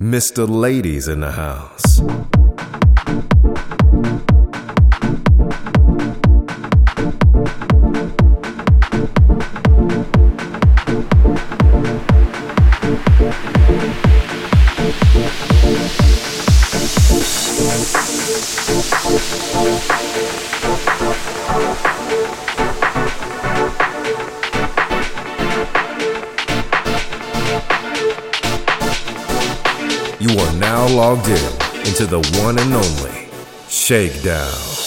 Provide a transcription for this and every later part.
Mr. Ladies in the house. Logged in into the one and only Shakedown.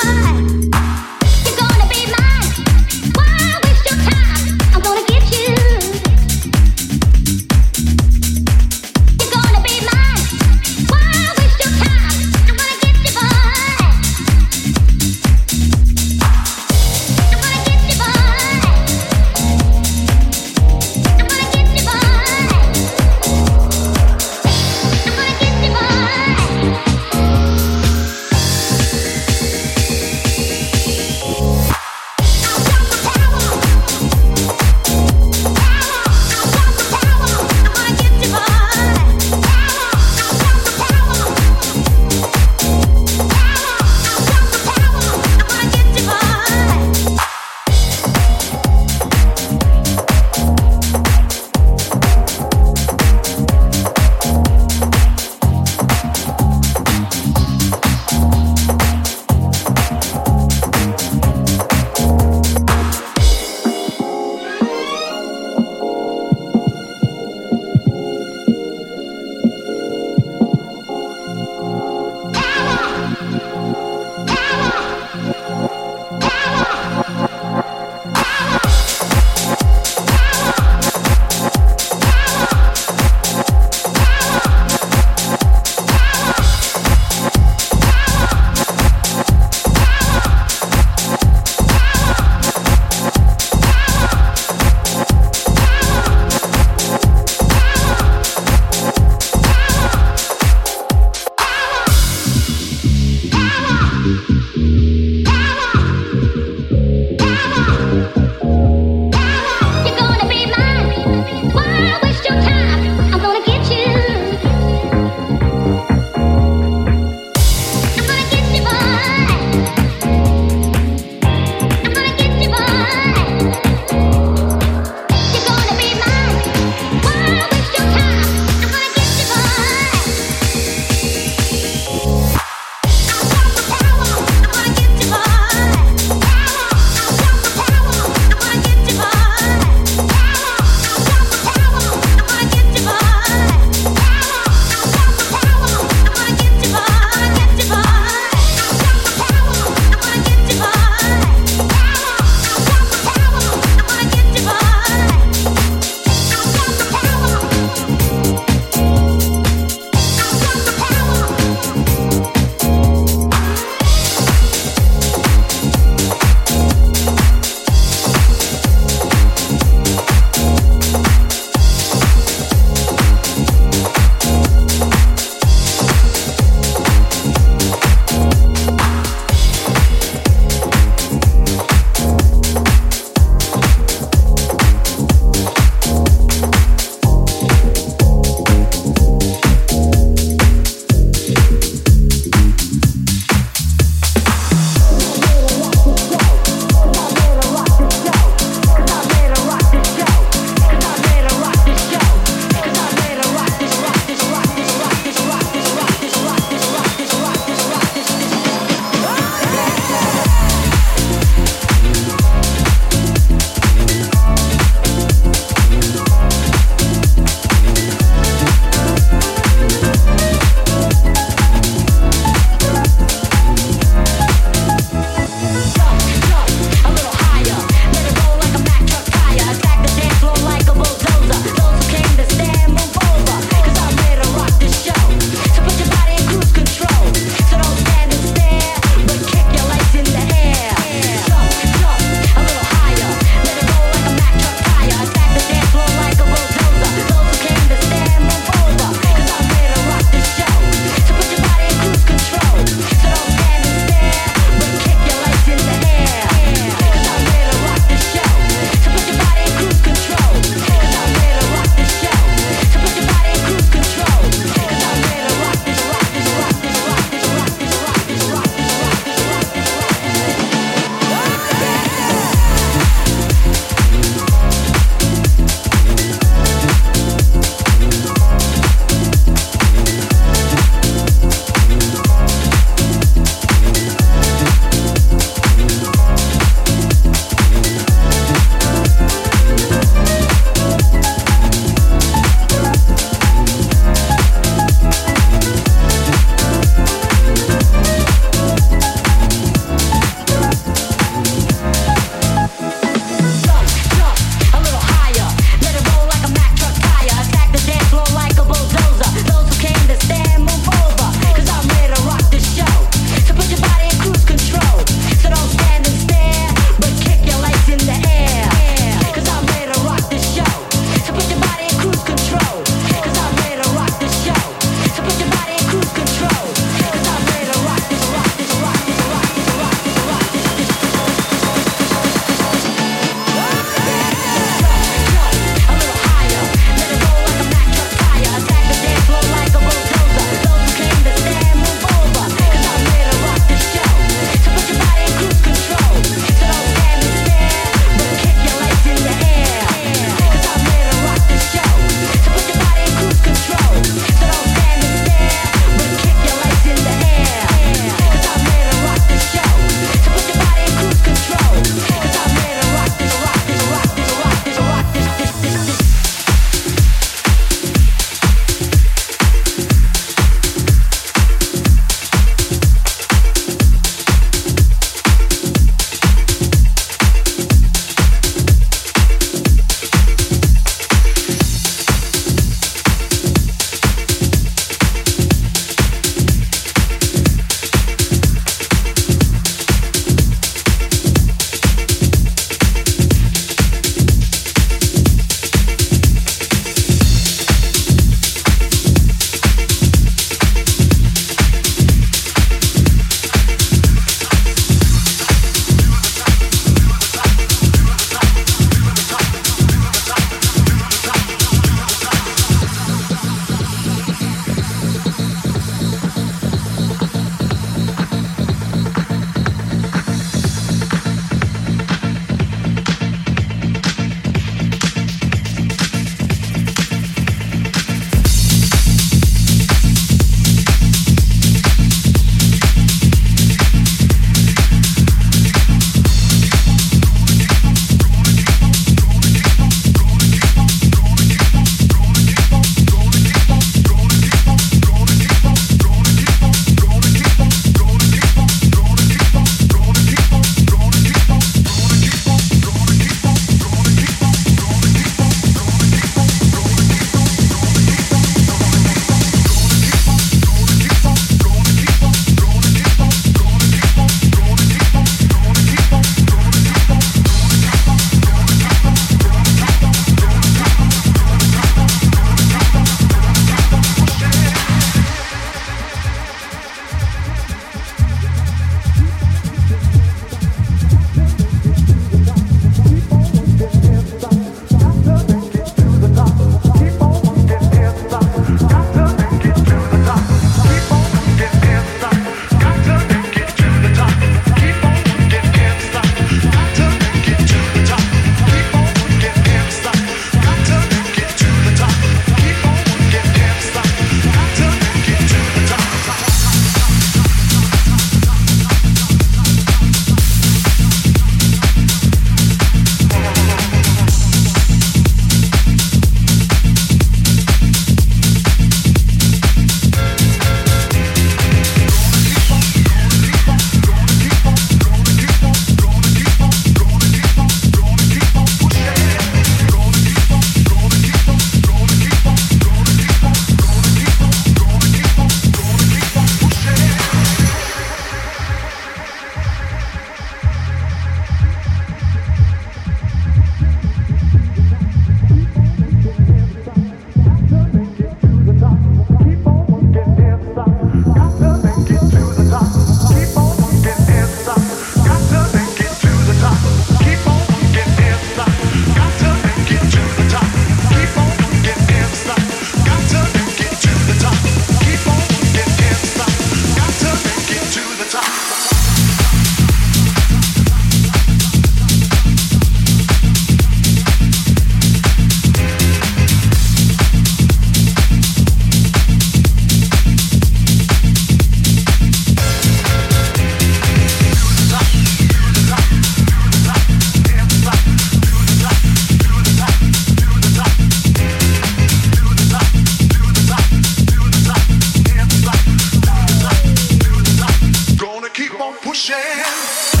pushing.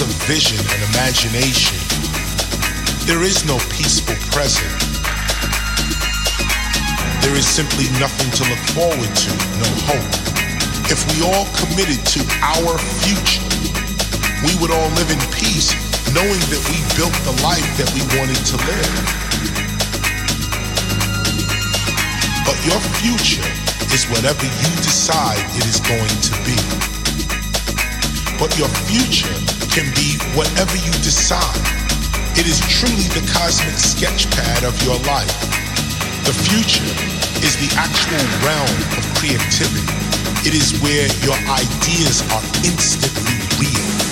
Of vision and imagination, there is no peaceful present. There is simply nothing to look forward to, no hope. If we all committed to our future, we would all live in peace, knowing that we built the life that we wanted to live. But your future is whatever you decide it is going to be. But your future can be whatever you decide. It is truly the cosmic sketchpad of your life. The future is the actual realm of creativity. It is where your ideas are instantly real.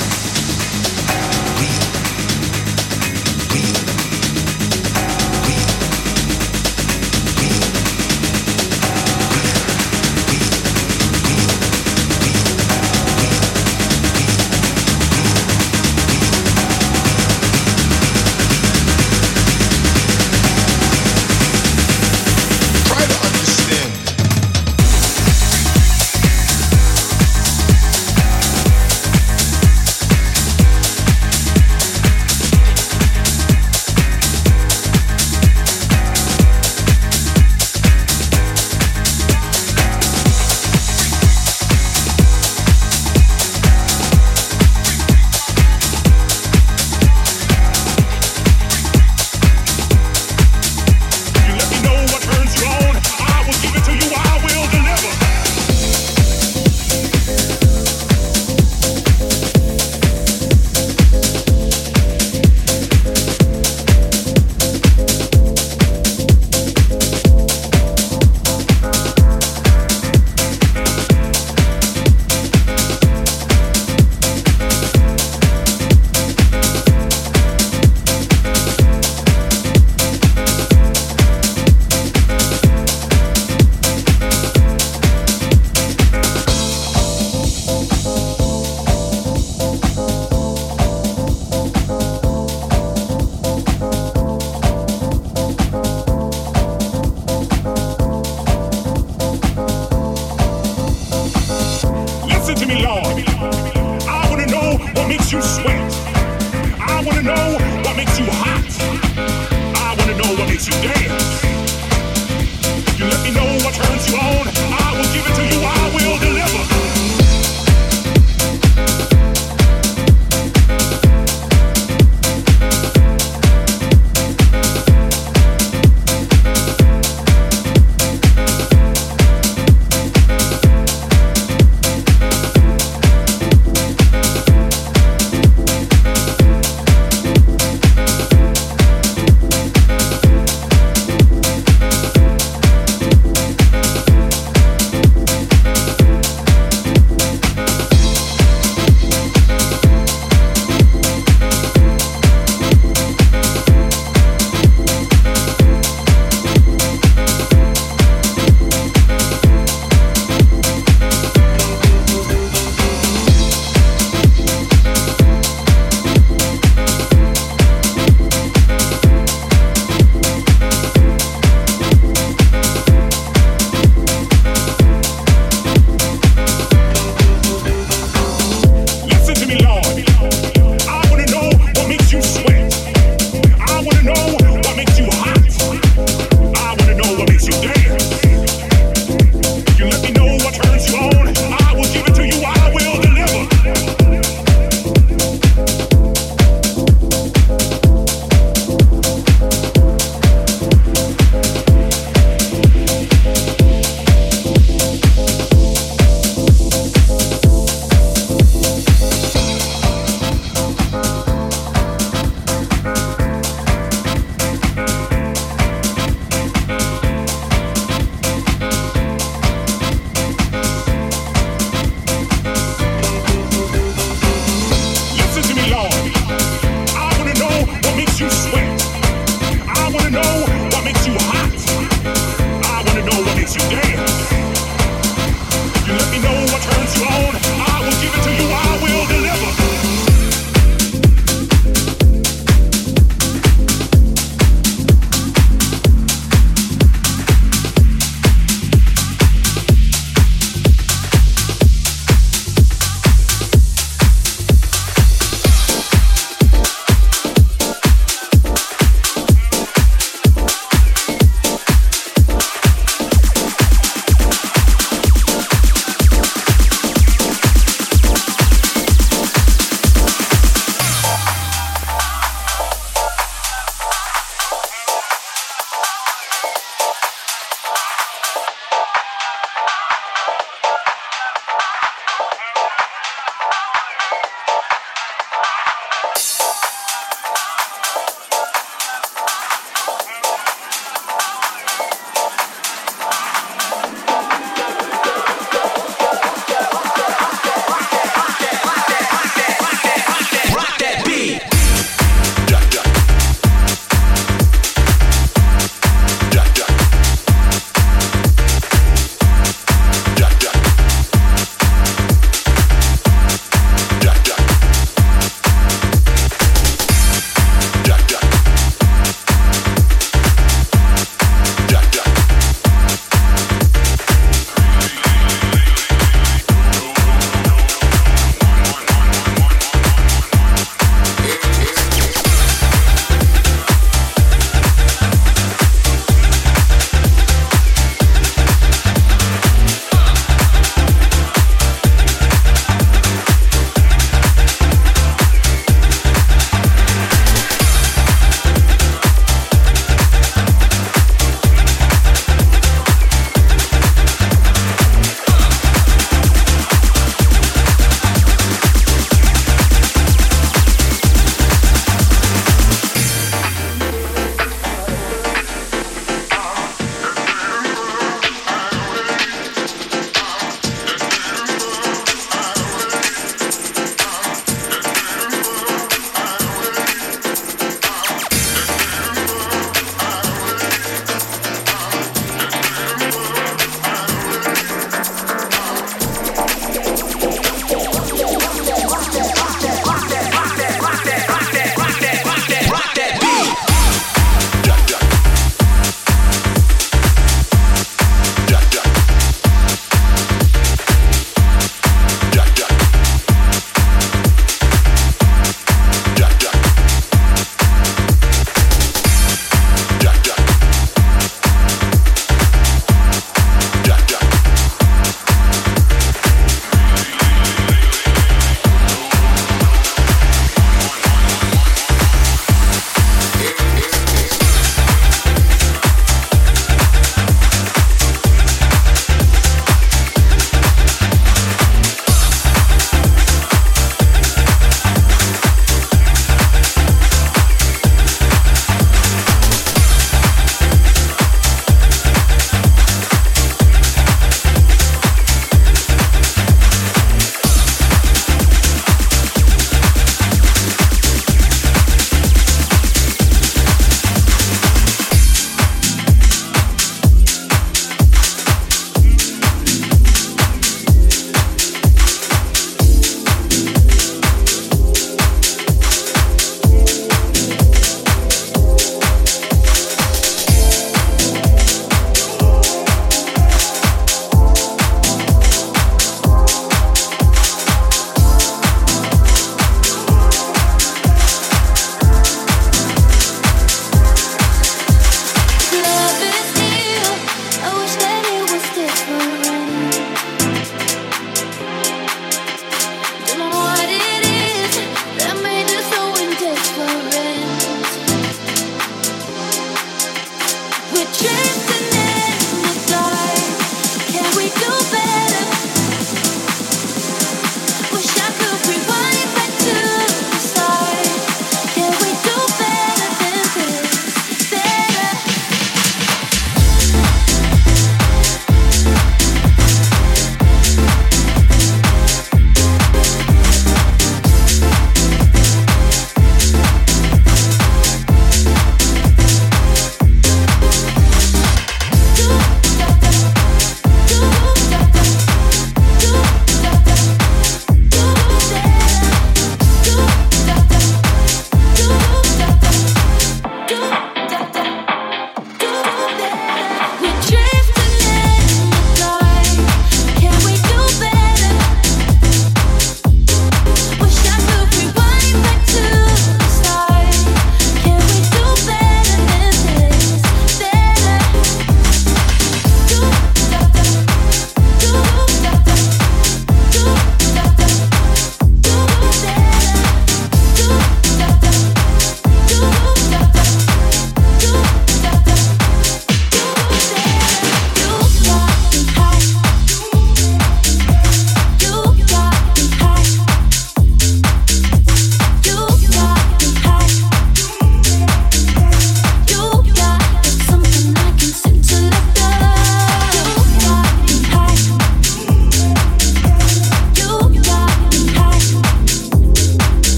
change.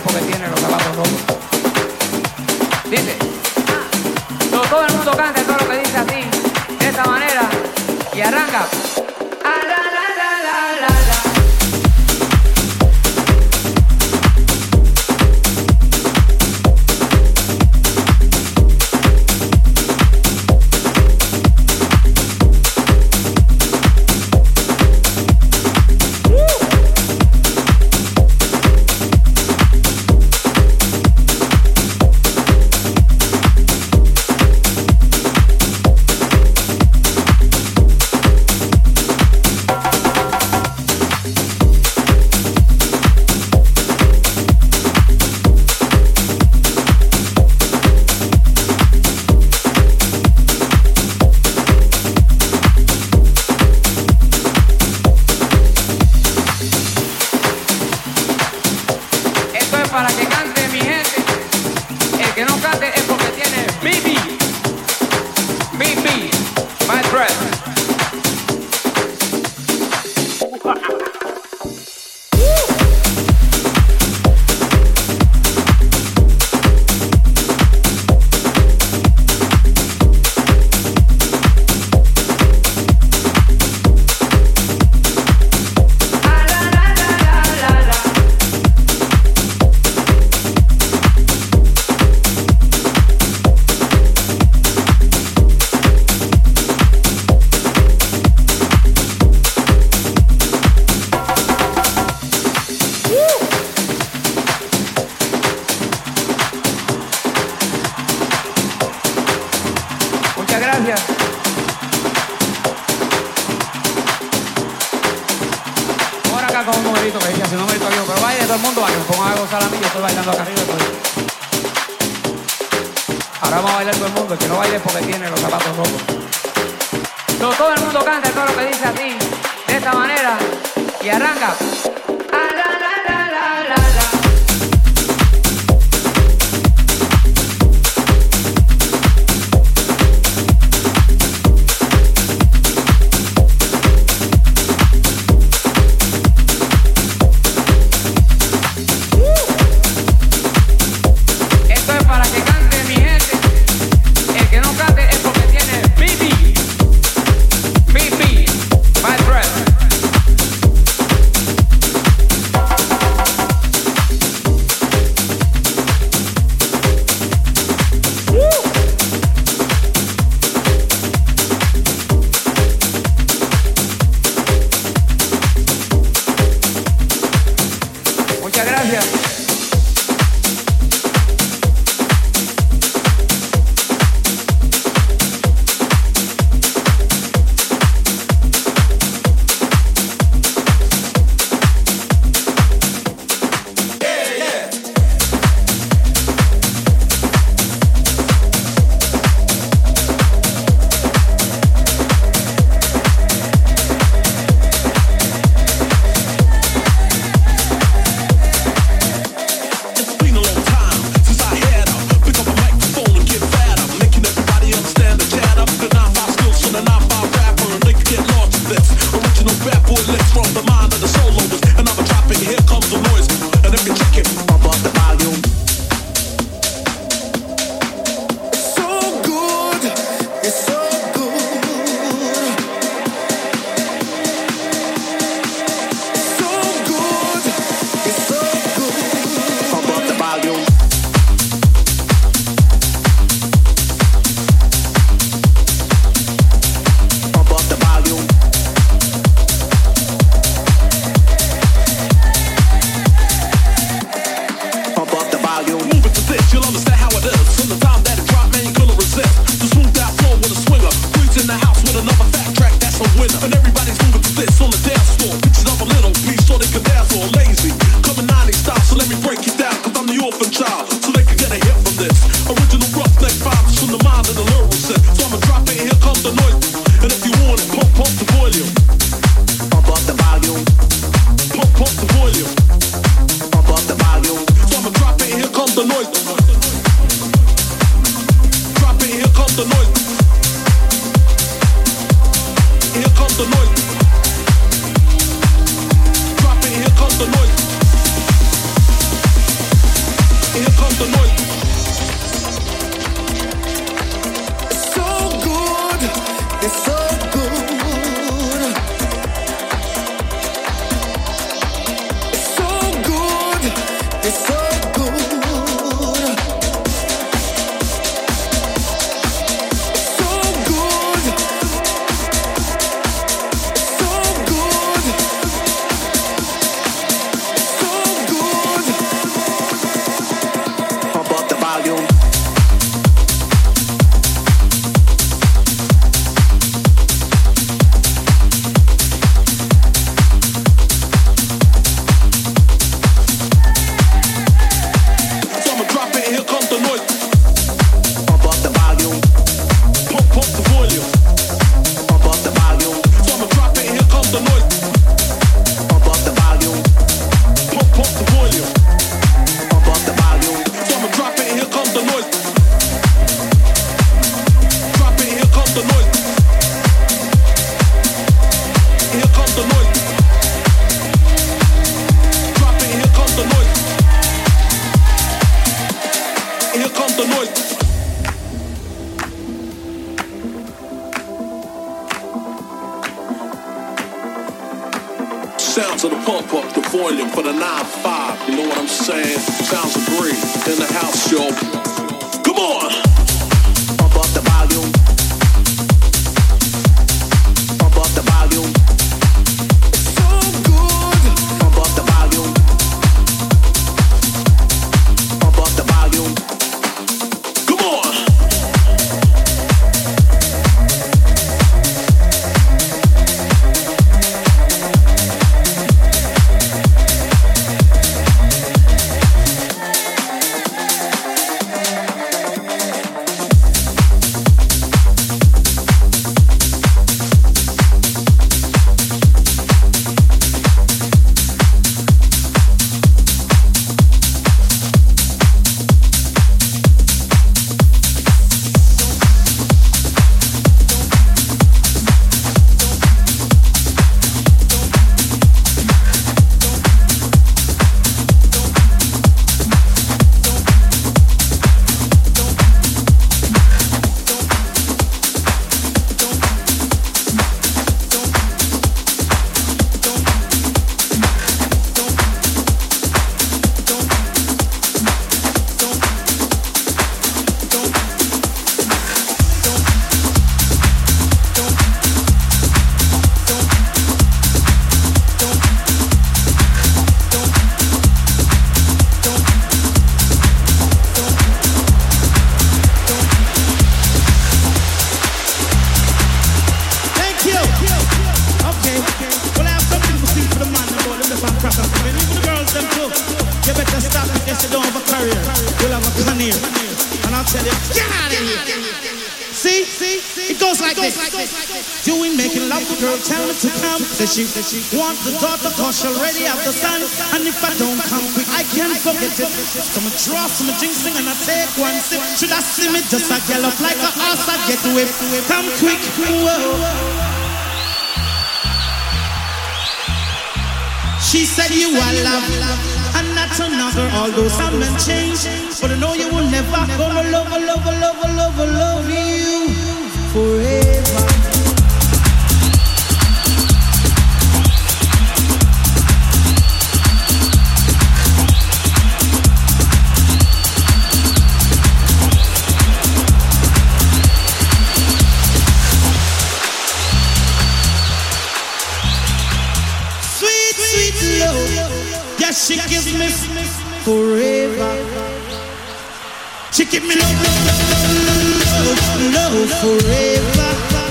Porque tiene tiene los zapatos rojos. Todo el mundo canta el coro que dice así, de esta manera, y arranca. Come. She, want the daughter, cause she already have the son. And if I don't come quick, I can't forget it. Come and draw some jinxing and I take one sip. Should I see me just a gallop like a horse, I get whipped. Come quick, whoa. She said you are love and not another. Although some men change, but I know you will never gonna love, love, love, love, love, love you forever. Give me love, love, love, love forever.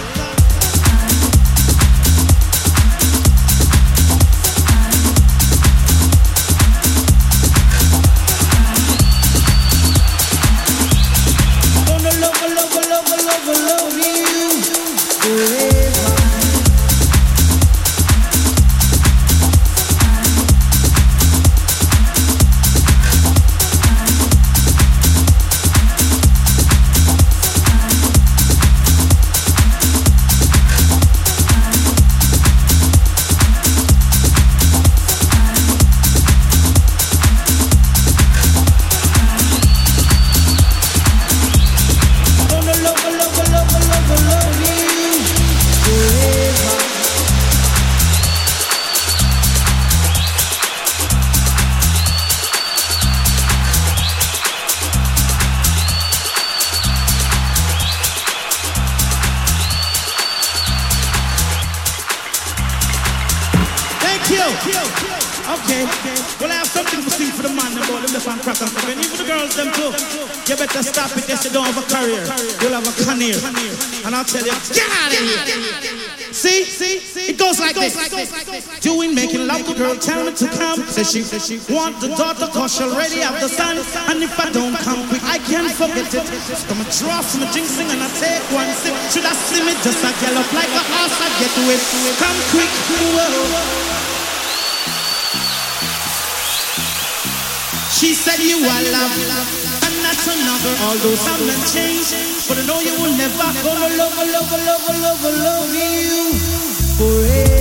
Tell you, get out of here. See, see, it goes like this. Ain't making love to girl, tell me to come. Says she, want the daughter, cause she already have the son. And if I don't come quick, I can't forget it. Come and draw some jinxing and I take one sip. Should I see me just a gallop like a horse, I get whipped. Come quick, whoa. She said you are love not another. Although some men change, but I know you will never gonna love, love, love, love, love you forever.